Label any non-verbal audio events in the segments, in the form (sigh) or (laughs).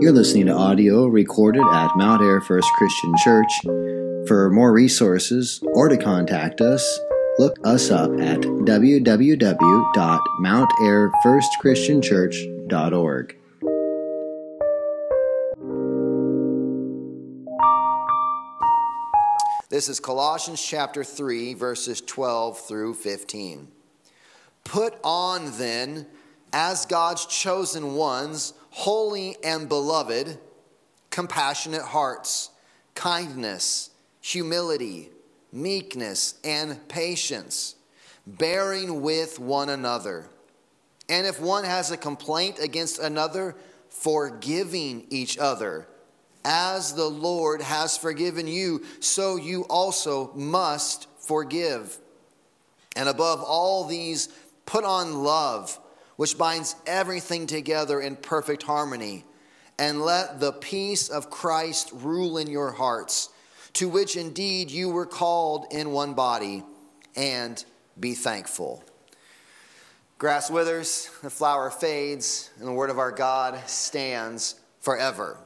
You're listening to audio recorded at Mount Air First Christian Church. For more resources or to contact us, look us up at www.mountairfirstchristianchurch.org. This is Colossians chapter 3, verses 12 through 15. Put on then, as God's chosen ones, holy and beloved, compassionate hearts, kindness, humility, meekness, and patience, bearing with one another. And if one has a complaint against another, forgiving each other as the Lord has forgiven you, so you also must forgive. And above all these, put on love, which binds everything together in perfect harmony. And let the peace of Christ rule in your hearts, to which indeed you were called in one body, and be thankful. Grass withers, the flower fades, and the word of our God stands forever.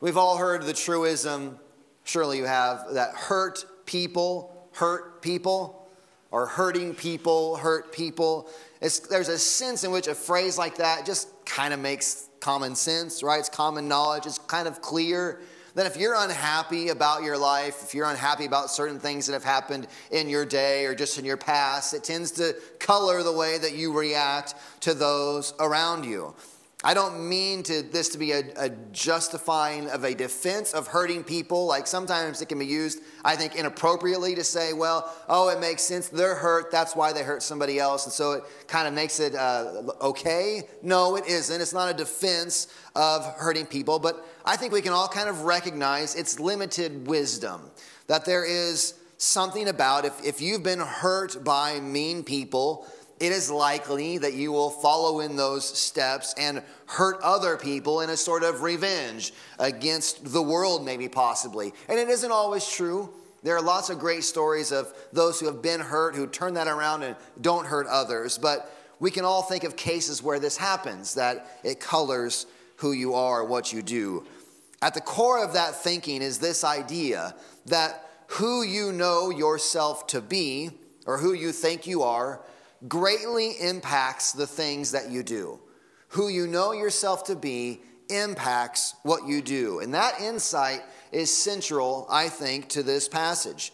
We've all heard the truism, surely you have, that hurt people hurt people, or hurting people hurt people. It's, there's a sense in which a phrase like that just kind of makes common sense, right? It's common knowledge, it's kind of clear. That if you're unhappy about your life, if you're unhappy about certain things that have happened in your day or just in your past, it tends to color the way that you react to those around you. I don't mean to this to be a, a, justifying of a defense of hurting people. Like sometimes it can be used, I think, inappropriately to say, well, oh, it makes sense. They're hurt. That's why they hurt somebody else. And so it kind of makes it uh, okay. No, it isn't. It's not a defense of hurting people. But I think we can all kind of recognize its limited wisdom. That there is something about if, if you've been hurt by mean people, it is likely that you will follow in those steps and hurt other people in a sort of revenge against the world, maybe possibly. And it isn't always true. There are lots of great stories of those who have been hurt who turn that around and don't hurt others. But we can all think of cases where this happens, that it colors who you are, what you do. At the core of that thinking is this idea that who you know yourself to be, or who you think you are, greatly impacts the things that you do. Who you know yourself to be impacts what you do. And that insight is central, I think, to this passage.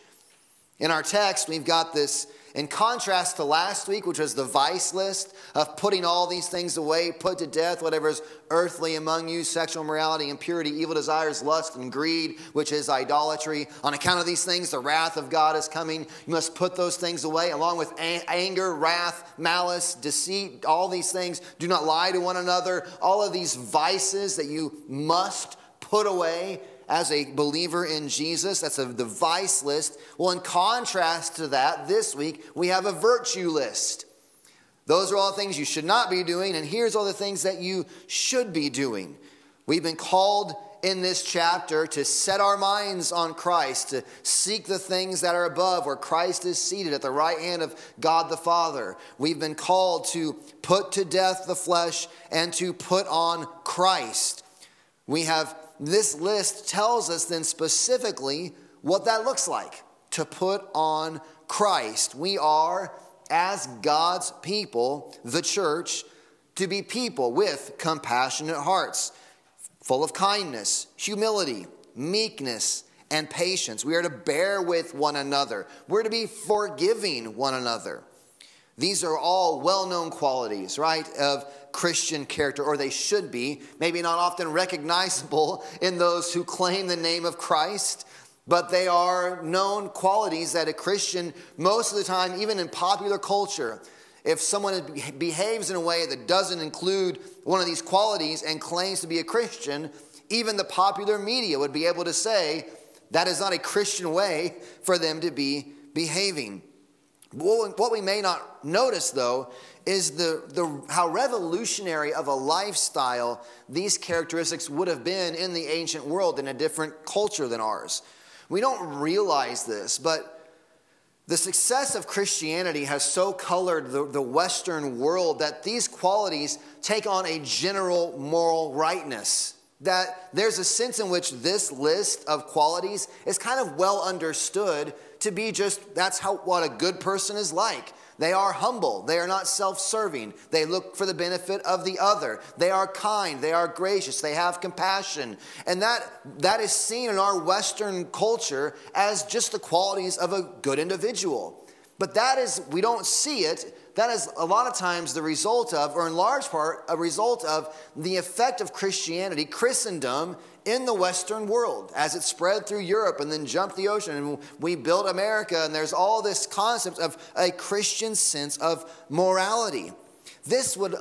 In our text, we've got this in contrast to last week, which was the vice list of putting all these things away, put to death whatever is earthly among you sexual immorality, impurity, evil desires, lust, and greed, which is idolatry. On account of these things, the wrath of God is coming. You must put those things away, along with anger, wrath, malice, deceit, all these things. Do not lie to one another. All of these vices that you must put away as a believer in Jesus. That's a, the vice list. Well, in contrast to that, this week we have a virtue list. Those are all things you should not be doing, and here's all the things that you should be doing. We've been called in this chapter to set our minds on Christ, to seek the things that are above, where Christ is seated at the right hand of God the Father. We've been called to put to death the flesh and to put on Christ. We have this list tells us then specifically what that looks like to put on Christ. We are, as God's people, the church, to be people with compassionate hearts, full of kindness, humility, meekness, and patience. We are to bear with one another. We're to be forgiving one another. These are all well known qualities, right, of Christian character, or they should be, maybe not often recognizable in those who claim the name of Christ, but they are known qualities that a Christian, most of the time, even in popular culture, if someone behaves in a way that doesn't include one of these qualities and claims to be a Christian, even the popular media would be able to say that is not a Christian way for them to be behaving. What we may not notice, though, is the, the, how revolutionary of a lifestyle these characteristics would have been in the ancient world in a different culture than ours. We don't realize this, but The success of Christianity has so colored the, the Western world that these qualities take on a general moral rightness. That there's a sense in which this list of qualities is kind of well understood to be just that's how what a good person is like. They are humble. They are not self serving. They look for the benefit of the other. They are kind. They are gracious. They have compassion. And that, that is seen in our Western culture as just the qualities of a good individual. But that is, we don't see it. That is a lot of times the result of, or in large part, a result of the effect of Christianity, Christendom, in the Western world as it spread through Europe and then jumped the ocean. And we built America, and there's all this concept of a Christian sense of morality. This would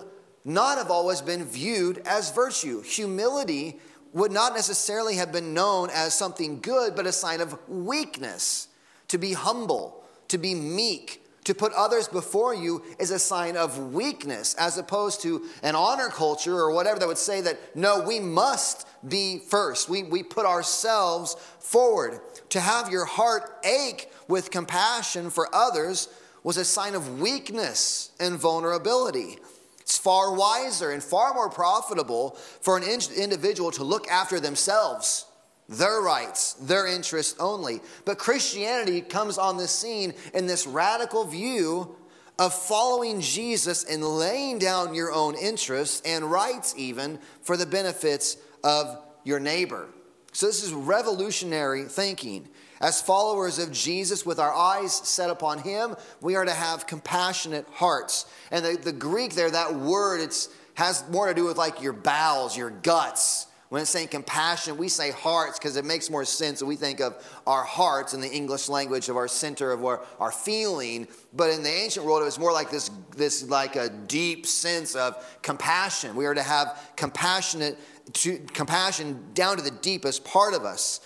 not have always been viewed as virtue. Humility would not necessarily have been known as something good, but a sign of weakness. To be humble, to be meek, to put others before you is a sign of weakness, as opposed to an honor culture or whatever that would say that no, we must be first. We, we put ourselves forward. To have your heart ache with compassion for others was a sign of weakness and vulnerability. It's far wiser and far more profitable for an individual to look after themselves their rights, their interests only. But Christianity comes on the scene in this radical view of following Jesus and laying down your own interests and rights, even for the benefits of your neighbor. So, this is revolutionary thinking. As followers of Jesus, with our eyes set upon Him, we are to have compassionate hearts. And the, the Greek there, that word, it's has more to do with like your bowels, your guts when it's saying compassion, we say hearts because it makes more sense. We think of our hearts in the English language of our center of our, our feeling. But in the ancient world, it was more like this, this like a deep sense of compassion. We are to have compassionate to, compassion down to the deepest part of us.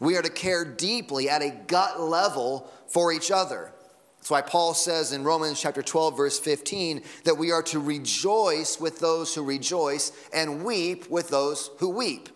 We are to care deeply at a gut level for each other. That's why Paul says in Romans chapter 12, verse 15, that we are to rejoice with those who rejoice and weep with those who weep.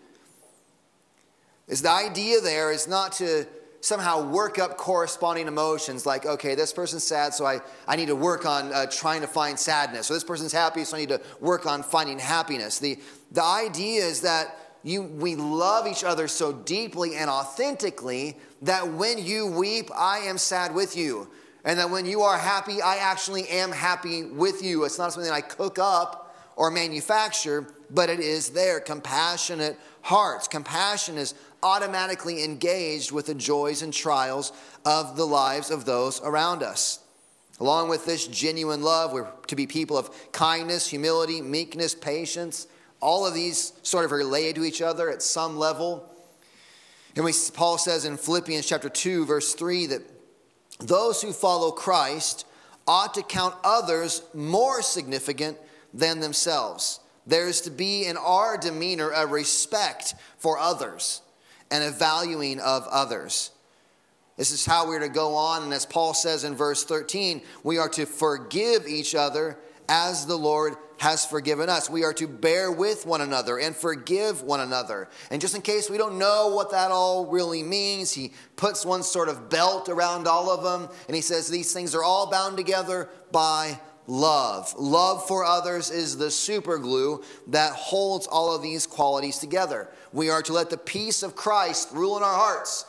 Is the idea there is not to somehow work up corresponding emotions like, okay, this person's sad, so I, I need to work on uh, trying to find sadness. Or this person's happy, so I need to work on finding happiness. The, the idea is that you, we love each other so deeply and authentically that when you weep, I am sad with you. And that when you are happy, I actually am happy with you. It's not something I cook up or manufacture, but it is there. Compassionate hearts. Compassion is automatically engaged with the joys and trials of the lives of those around us. Along with this genuine love, we're to be people of kindness, humility, meekness, patience. All of these sort of related to each other at some level. And we, Paul says in Philippians chapter 2, verse 3, that those who follow Christ ought to count others more significant than themselves. There is to be in our demeanor a respect for others and a valuing of others. This is how we're to go on. And as Paul says in verse 13, we are to forgive each other as the Lord has forgiven us. We are to bear with one another and forgive one another. And just in case we don't know what that all really means, he puts one sort of belt around all of them and he says these things are all bound together by love. Love for others is the super glue that holds all of these qualities together. We are to let the peace of Christ rule in our hearts.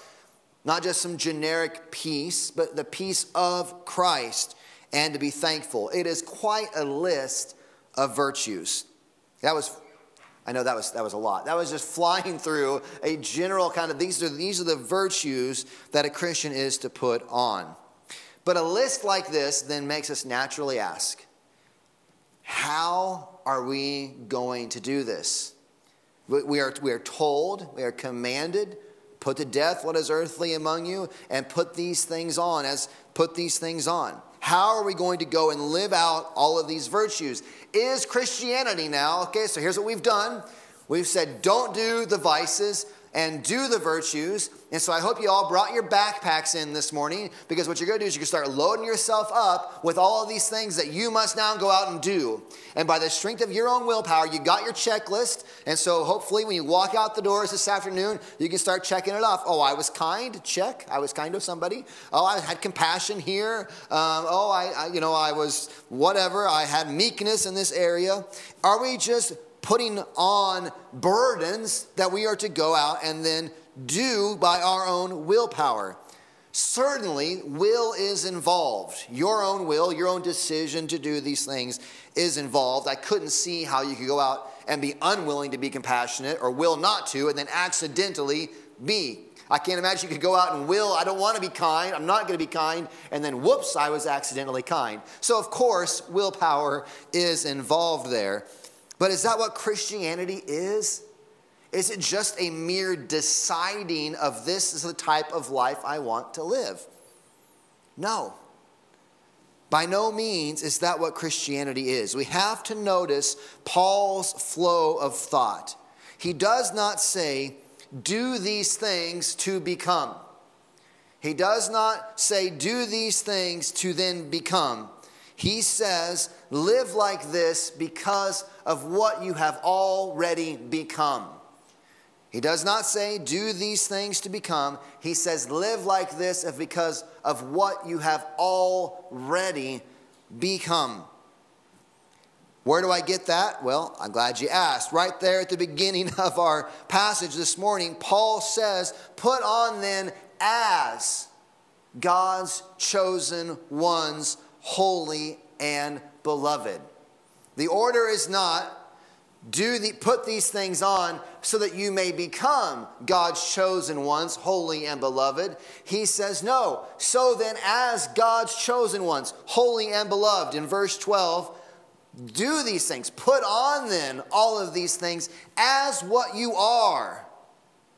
Not just some generic peace, but the peace of Christ, and to be thankful. It is quite a list of virtues. That was, I know that was, that was a lot. That was just (laughs) flying through a general kind of, these are, these are the virtues that a Christian is to put on. But a list like this then makes us naturally ask, how are we going to do this? We are, we are told, we are commanded, put to death what is earthly among you, and put these things on, as put these things on. How are we going to go and live out all of these virtues? Is Christianity now, okay, so here's what we've done. We've said don't do the vices, and do the virtues. And so I hope you all brought your backpacks in this morning because what you're going to do is going to start loading yourself up with all of these things that you must now go out and do. And by the strength of your own willpower, you got your checklist. And so hopefully when you walk out the doors this afternoon, you can start checking it off. Oh, I was kind, check. I was kind to somebody. Oh, I had compassion here. Um, oh, I, I, you know, I was whatever. I had meekness in this area. Are we just putting on burdens that we are to go out and then do by our own willpower. Certainly, will is involved. Your own will, your own decision to do these things is involved. I couldn't see how you could go out and be unwilling to be compassionate or will not to and then accidentally be. I can't imagine you could go out and will, I don't want to be kind, I'm not going to be kind, and then whoops, I was accidentally kind. So, of course, willpower is involved there. But is that what Christianity is? Is it just a mere deciding of this is the type of life I want to live? No. By no means is that what Christianity is. We have to notice Paul's flow of thought. He does not say, do these things to become. He does not say, do these things to then become. He says, live like this because of what you have already become. He does not say, do these things to become. He says, live like this because of what you have already become. Where do I get that? Well, I'm glad you asked. Right there at the beginning (laughs) of our passage this morning, Paul says, Put on then as God's chosen ones holy and beloved. The order is not do the, put these things on so that you may become God's chosen ones, holy and beloved. He says, No. So then, as God's chosen ones, holy and beloved, in verse 12, do these things. Put on then all of these things as what you are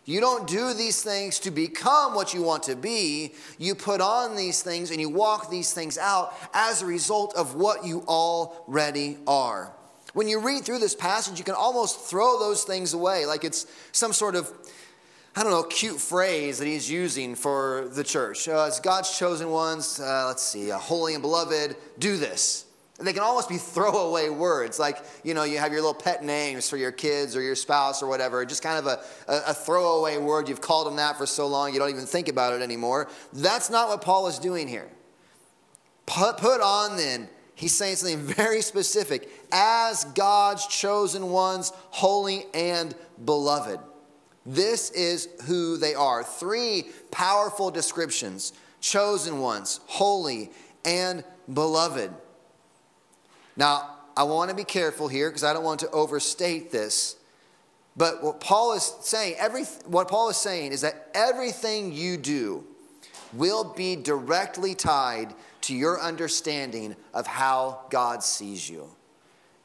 you don't do these things to become what you want to be. You put on these things and you walk these things out as a result of what you already are. When you read through this passage, you can almost throw those things away like it's some sort of, I don't know, cute phrase that he's using for the church. Uh, as God's chosen ones, uh, let's see, uh, holy and beloved, do this. They can almost be (laughs) throwaway words, like, you know, you have your little pet names for your kids or your spouse or whatever, just kind of a, a, a, throwaway word. You've called them that for so long, you don't even think about it anymore. That's not what Paul is doing here. Put, put on then, he's saying something (laughs) very specific as God's chosen ones, holy and beloved. This is who they are. Three powerful descriptions chosen ones, holy and beloved. Now, I want to be careful here because I don't want to overstate this. But what Paul is saying, every, what Paul is saying is that everything you do will be directly tied to your understanding of how God sees you.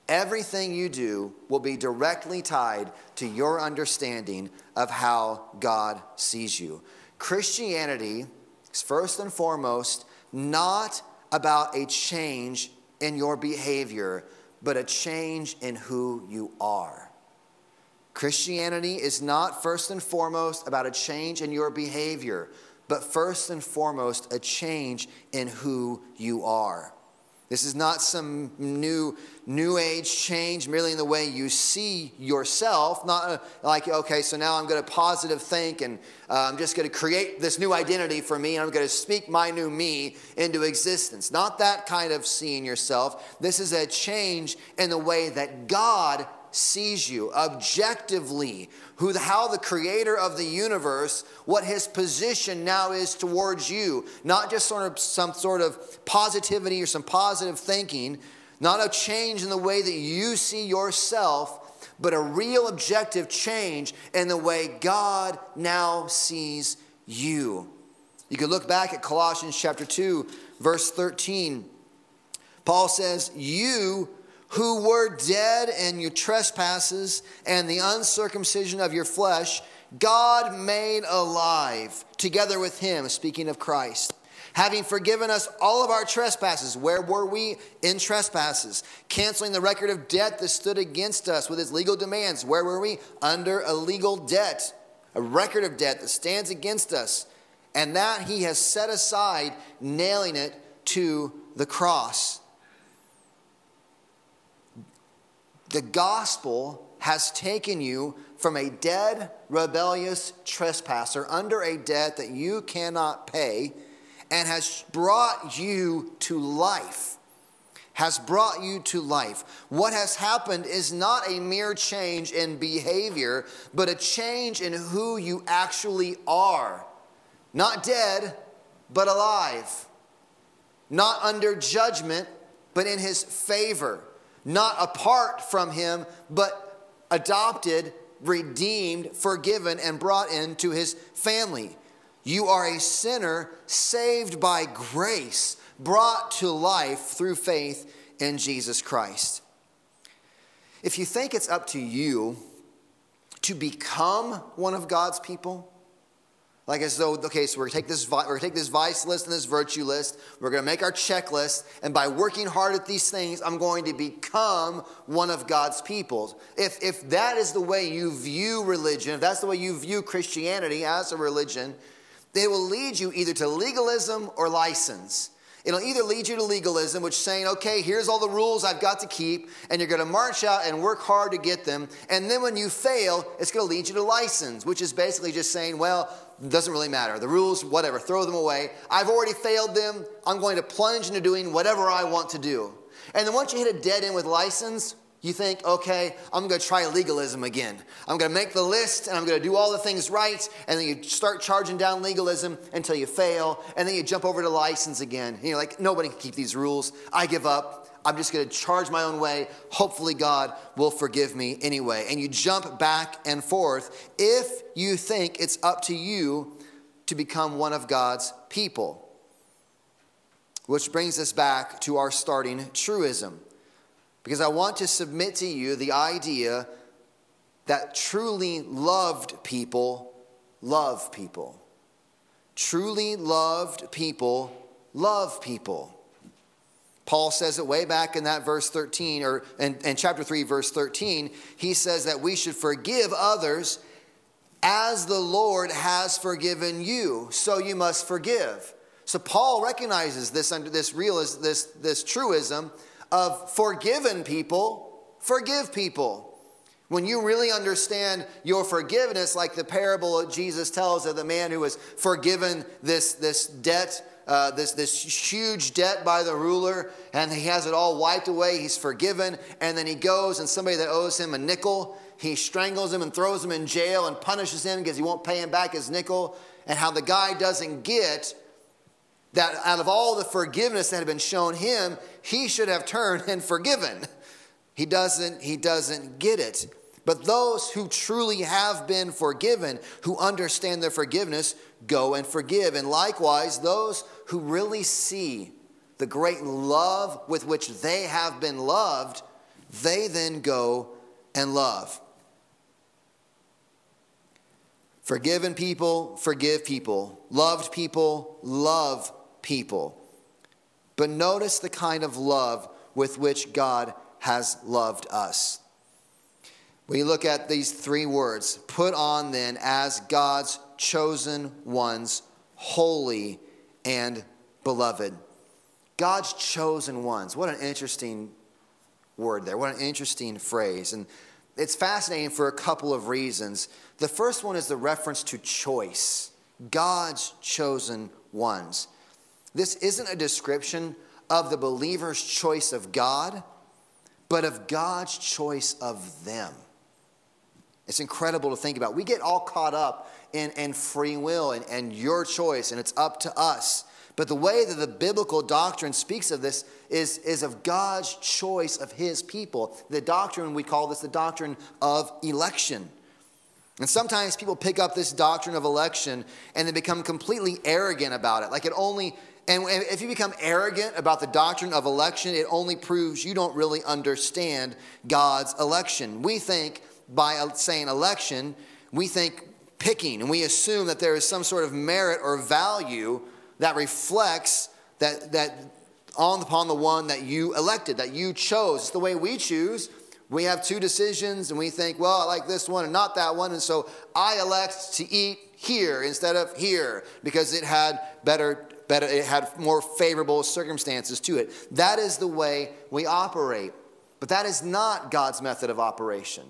Everything you do will be directly tied to your understanding of how God sees you. Christianity is first and foremost not about a change in your behavior, but a change in who you are. Christianity is not first and foremost about a change in your behavior, but first and foremost a change in who you are. This is not some new new age change merely in the way you see yourself. Not like okay, so now I'm going to positive think and uh, I'm just going to create this new identity for me and I'm going to speak my new me into existence. Not that kind of seeing yourself. This is a change in the way that God sees you objectively, who, how the creator of the universe, what his position now is towards you. Not just sort of some sort of positivity or some positive thinking, not a change in the way that you see yourself, but a real objective change in the way God now sees you. You can look back at Colossians chapter 2, verse 13. Paul says, You who were dead in your trespasses and the uncircumcision of your flesh, God made alive together with him, speaking of Christ. Having forgiven us all of our trespasses, where were we? In trespasses. Canceling the record of debt that stood against us with its legal demands, where were we? Under a legal debt a record of debt that stands against us, and that he has set aside, nailing it to the cross. The gospel has taken you from a dead, rebellious trespasser under a debt that you cannot pay and has brought you to life. Has brought you to life. What has happened is not a mere change in behavior, but a change in who you actually are. Not dead, but alive. Not under judgment, but in his favor. Not apart from him, but adopted, redeemed, forgiven, and brought into his family. You are a sinner saved by grace, brought to life through faith in Jesus Christ. If you think it's up to you to become one of God's people, like as though, okay, so we're gonna take this, we're gonna take this vice list and this virtue list. We're gonna make our checklist, and by working hard at these things, I'm going to become one of God's people. If if that is the way you view religion, if that's the way you view Christianity as a religion, they will lead you either to legalism or license. It'll either lead you to legalism, which is saying, okay, here's all the rules I've got to keep, and you're going to march out and work hard to get them. And then when you fail, it's going to lead you to license, which is basically just saying, well, it doesn't really matter. The rules, whatever, throw them away. I've already failed them. I'm going to plunge into doing whatever I want to do. And then once you hit a dead end with license, you think, okay, I'm going to try legalism again. I'm going to make the list and I'm going to do all the things right. And then you start charging down legalism until you fail. And then you jump over to license again. And you're like, nobody can keep these rules. I give up. I'm just going to charge my own way. Hopefully, God will forgive me anyway. And you jump back and forth if you think it's up to you to become one of God's people. Which brings us back to our starting truism because I want to submit to you the idea that truly loved people love people. Truly loved people love people. Paul says it way back in that verse 13, or in, in chapter 3, verse 13. He says that we should forgive others as the Lord has forgiven you, so you must forgive. So Paul recognizes this under this real this this truism of forgiven people, forgive people. When you really understand your forgiveness, like the parable Jesus tells of the man who was forgiven this, this debt, uh, this, this huge debt by the ruler, and he has it all wiped away. He's forgiven, and then he goes, and somebody that owes him a nickel, he strangles him and throws him in jail and punishes him because he won't pay him back his nickel. And how the guy doesn't get that out of all the forgiveness that had been shown him, he should have turned and forgiven. He doesn't, he doesn't get it. But those who truly have been forgiven, who understand their forgiveness, go and forgive. And likewise, those who really see the great love with which they have been loved, they then go and love. Forgiven people, forgive people. Loved people, love people. But notice the kind of love with which God has loved us. You look at these three words, put on then as God's chosen ones, holy and beloved. God's chosen ones. What an interesting word there. What an interesting phrase. And it's fascinating for a couple of reasons. The first one is the reference to choice God's chosen ones. This isn't a description of the believer's choice of God, but of God's choice of them. It's incredible to think about. We get all caught up in, in free will and, and your choice, and it's up to us. But the way that the biblical doctrine speaks of this is, is of God's choice of his people. The doctrine, we call this the doctrine of election. And sometimes people pick up this doctrine of election and they become completely arrogant about it. Like it only, and if you become arrogant about the doctrine of election, it only proves you don't really understand God's election. We think by uh, saying election, we think picking, and we assume that there is some sort of merit or value that reflects that, that on upon the one that you elected, that you chose. It's the way we choose We have two decisions and we think, well, I like this one and not that one. And so I elect to eat here instead of here because it had better, better it had more favorable circumstances to it. That is the way we operate. But that is not God's method of operation.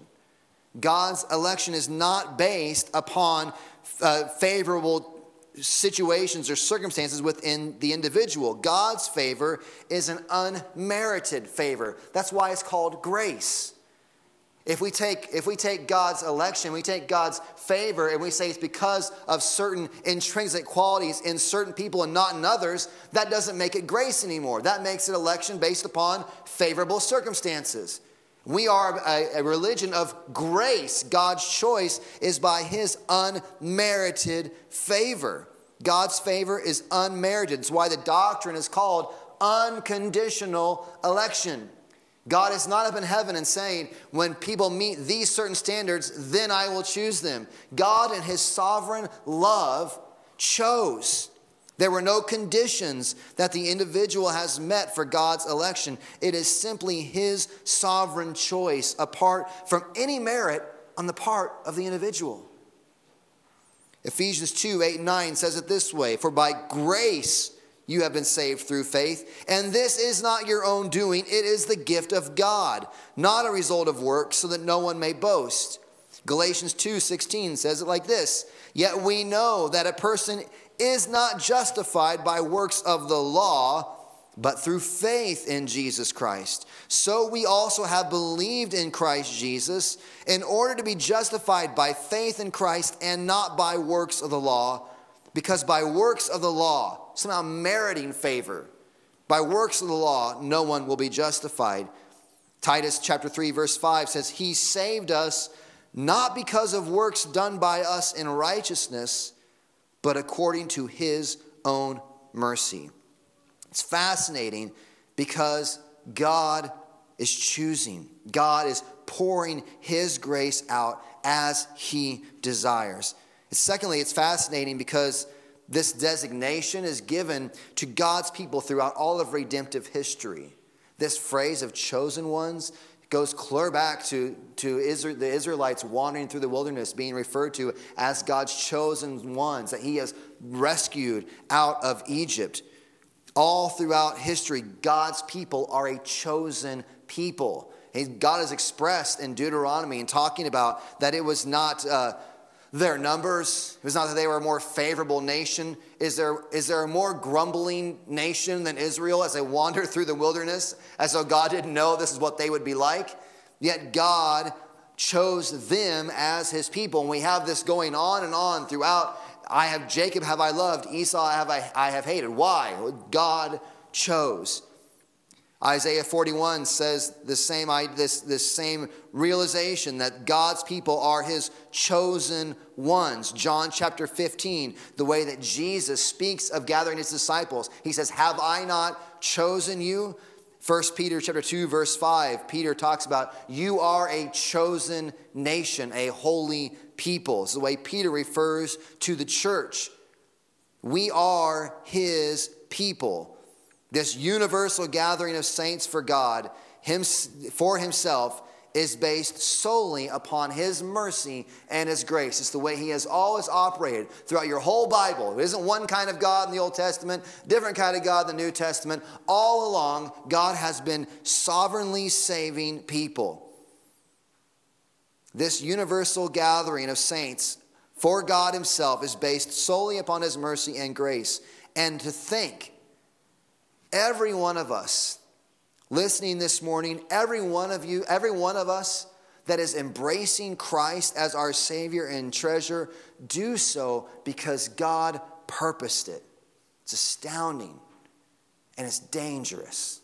God's election is not based upon uh, favorable situations or circumstances within the individual. God's favor is an unmerited favor. That's why it's called grace. If we take if we take God's election, we take God's favor and we say it's because of certain intrinsic qualities in certain people and not in others, that doesn't make it grace anymore. That makes it election based upon favorable circumstances. We are a, a, religion of grace. God's choice is by his unmerited favor. God's favor is unmerited. It's why the doctrine is called unconditional election. God is not up in heaven and saying, when people meet these certain standards, then I will choose them. God, in his sovereign love, chose. There were no conditions that the individual has met for God's election. It is simply his sovereign choice apart from any merit on the part of the individual. Ephesians 2 8 and 9 says it this way For by grace you have been saved through faith, and this is not your own doing, it is the gift of God, not a result of works, so that no one may boast. Galatians 2 16 says it like this Yet we know that a person is not justified by works of the law, but through faith in Jesus Christ. So we also have believed in Christ Jesus in order to be justified by faith in Christ and not by works of the law, because by works of the law, somehow meriting favor, by works of the law, no one will be justified. Titus chapter 3 verse 5 says, "He saved us not because of works done by us in righteousness, but according to his own mercy. It's fascinating because God is choosing, God is pouring his grace out as he desires. Secondly, it's fascinating because this designation is given to God's people throughout all of redemptive history. This phrase of chosen ones goes clear back to, to Israel, the Israelites wandering through the wilderness, being referred to as God's chosen ones, that He has rescued out of Egypt. All throughout history, God's people are a chosen people. God has expressed in Deuteronomy and talking about that it was not. Uh, their numbers. It was not that they were a more favorable nation. Is there, is there a more grumbling nation than Israel as they wander through the wilderness, as though God didn't know this is what they would be like? Yet God chose them as his people. And we have this going on and on throughout. I have Jacob have I loved, Esau have I, I have hated. Why? God chose. Isaiah 41 says the same, this, this same realization that God's people are his chosen ones. John chapter 15, the way that Jesus speaks of gathering his disciples, he says, Have I not chosen you? 1 Peter chapter 2, verse 5, Peter talks about you are a chosen nation, a holy people. It's the way Peter refers to the church. We are his people. This universal gathering of saints for God, him, for himself, is based solely upon his mercy and his grace. It's the way he has always operated throughout your whole Bible. It isn't one kind of God in the Old Testament, different kind of God in the New Testament. All along, God has been sovereignly saving people. This universal gathering of saints for God himself is based solely upon his mercy and grace. And to think Every one of us listening this morning, every one of you, every one of us that is embracing Christ as our Savior and treasure, do so because God purposed it. It's astounding and it's dangerous.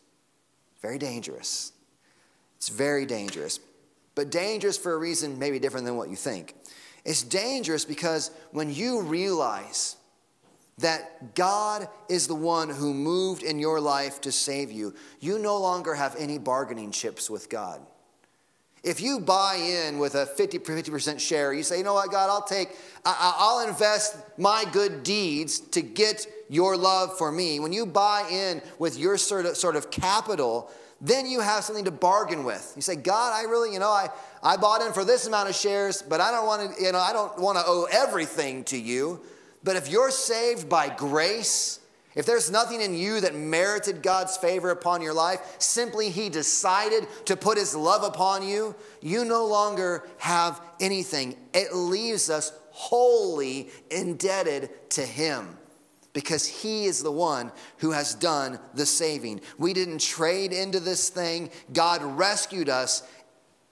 Very dangerous. It's very dangerous. But dangerous for a reason maybe different than what you think. It's dangerous because when you realize that God is the one who moved in your life to save you, you no longer have any bargaining chips with God. If you buy in with a 50, 50% share, you say, you know what, God, I'll take, I'll invest my good deeds to get your love for me. When you buy in with your sort of, sort of capital, then you have something to bargain with. You say, God, I really, you know, I, I bought in for this amount of shares, but I don't want to, you know, I don't want to owe everything to you. But if you're saved by grace, if there's nothing in you that merited God's favor upon your life, simply He decided to put His love upon you, you no longer have anything. It leaves us wholly indebted to Him because He is the one who has done the saving. We didn't trade into this thing, God rescued us.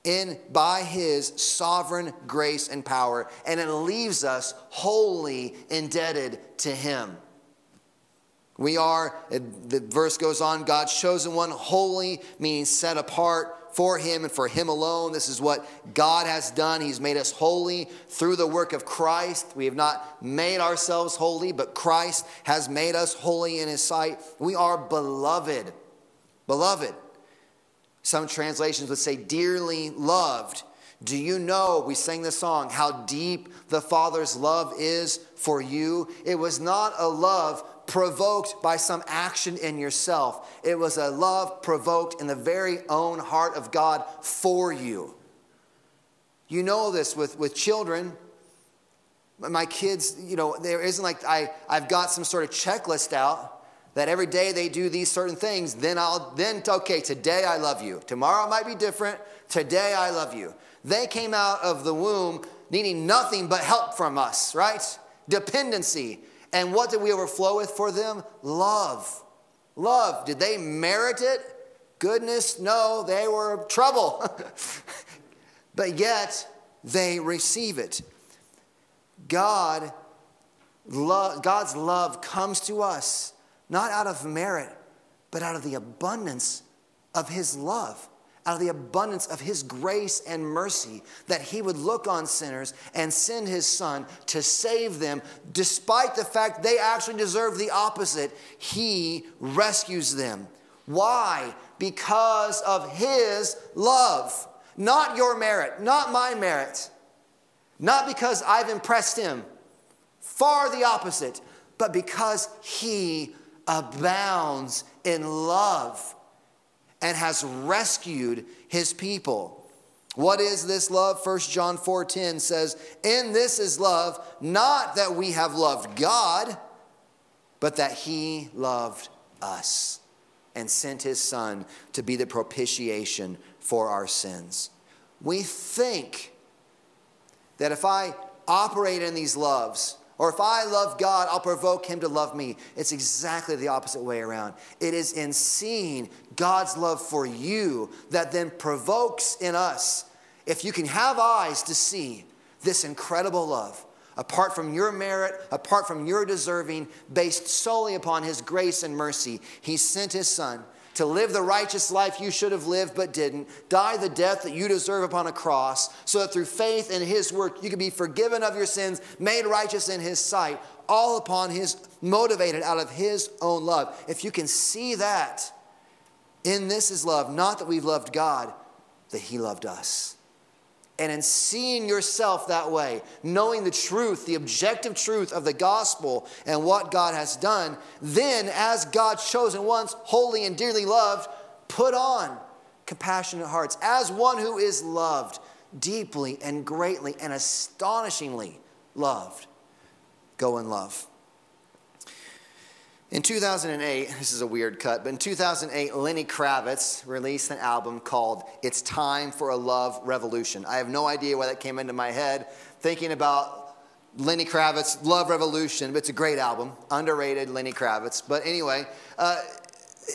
In by his sovereign grace and power, and it leaves us wholly indebted to him. We are, the verse goes on, God's chosen one, holy, meaning set apart, for him and for him alone. This is what God has done. He's made us holy through the work of Christ. We have not made ourselves holy, but Christ has made us holy in his sight. We are beloved. Beloved. Some translations would say dearly loved. Do you know, we sang the song, how deep the Father's love is for you? It was not a love provoked by some action in yourself. It was a love provoked in the very own heart of God for you. You know this with, with children. My kids, you know, there isn't like I, I've got some sort of checklist out that every day they do these certain things, then I'll, then, okay, today I love you. Tomorrow might be different. Today I love you. They came out of the womb needing nothing but help from us, right? Dependency. And what did we overflow with for them? Love. Love. Did they merit it? Goodness, no, they were trouble. (laughs) but yet, they receive it. God, God's love comes to us not out of merit, but out of the abundance of His love out of the abundance of his grace and mercy that he would look on sinners and send his son to save them despite the fact they actually deserve the opposite he rescues them. Why? Because of his love. Not your merit not my merit. Not because i've impressed him. Far the opposite but because he abounds in love and has rescued his people. What is this love? 1 John 4:10 says, "In this is love, not that we have loved God, but that he loved us and sent his son to be the propitiation for our sins." We think that if I operate in these loves, or if I love God, I'll provoke him to love me. It's exactly the opposite way around. It is in seeing God's love for you that then provokes in us, if you can have eyes to see this incredible love, apart from your merit, apart from your deserving, based solely upon his grace and mercy, he sent his son to live the righteous life you should have lived but didn't, die the death that you deserve upon a cross, so that through faith in his work you can be forgiven of your sins, made righteous in his sight, all upon his, motivated out of his own love. If you can see that, in this is love, not that we've loved God, that he loved us. And in seeing yourself that way, knowing the truth, the objective truth of the gospel and what God has done, then as God's chosen ones, holy and dearly loved, put on compassionate hearts as one who is loved deeply and greatly and astonishingly loved. Go in love. In 2008, (laughs) this is a weird cut, but in 2008, Lenny Kravitz released an album called It's Time for a Love Revolution. I have no idea why that came into my head. Thinking about Lenny Kravitz, Love Revolution, but it's a great album, underrated Lenny Kravitz. But anyway, uh,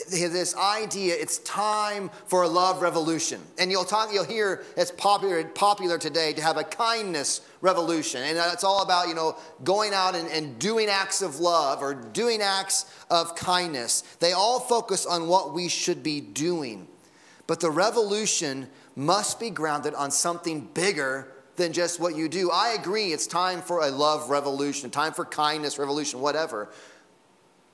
this idea it's time for a love revolution. And you'll talk you'll hear it's popular popular today to have a kindness revolution. And it's all about you know going out and, and doing acts of love or doing acts of kindness. They all focus on what we should be doing. But the revolution must be grounded on something bigger than just what you do. I agree it's time for a love revolution time for kindness revolution whatever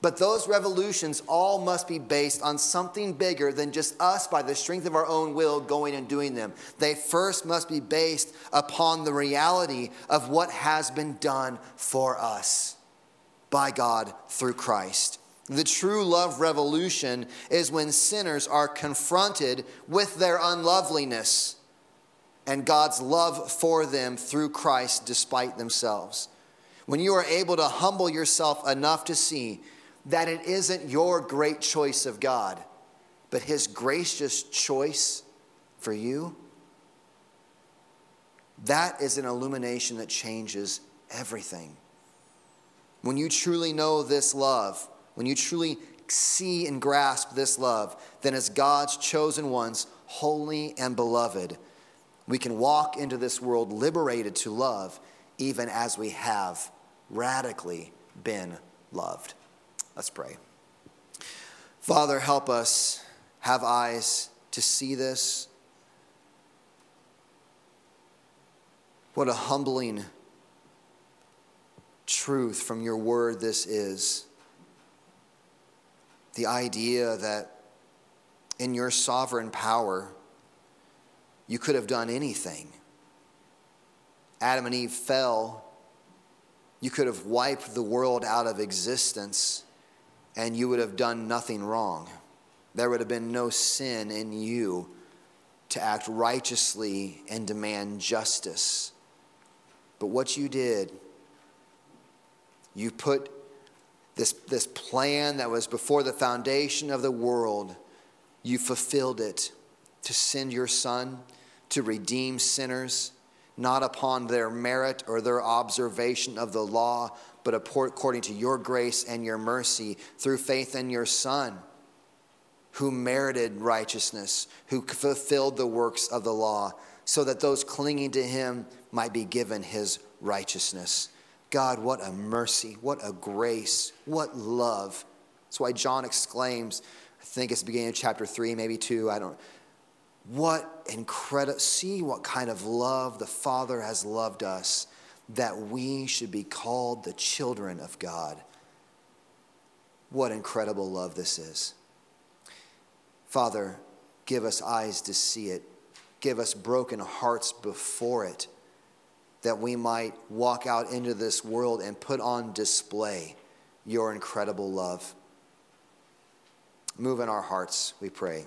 but those revolutions all must be based on something bigger than just us by the strength of our own will going and doing them. They first must be based upon the reality of what has been done for us by God through Christ. The true love revolution is when sinners are confronted with their unloveliness and God's love for them through Christ despite themselves. When you are able to humble yourself enough to see that it isn't your great choice of God, but His gracious choice for you, that is an illumination that changes everything. When you truly know this love, when you truly see and grasp this love, then as God's chosen ones, holy and beloved, we can walk into this world liberated to love, even as we have radically been loved. Let's pray. Father, help us have eyes to see this. What a humbling truth from your word this is. The idea that in your sovereign power, you could have done anything. Adam and Eve fell. You could have wiped the world out of existence and you would have done nothing wrong. There would have been no sin in you to act righteously and demand justice. But what you did, you put this, this plan that was before the foundation of the world, you fulfilled it to send your son to redeem sinners, not upon their merit or their observation of the law, but according to your grace and your mercy through faith in your son who merited righteousness, who fulfilled the works of the law, so that those clinging to him might be given his righteousness. God, what a mercy, what a grace, what love. That's why John exclaims, I think it's beginning of chapter 3, maybe 2, I don't what incredible, see what kind of love the Father has loved us that we should be called the children of God. What incredible love this is. Father, give us eyes to see it, give us broken hearts before it, that we might walk out into this world and put on display your incredible love. Move in our hearts, we pray.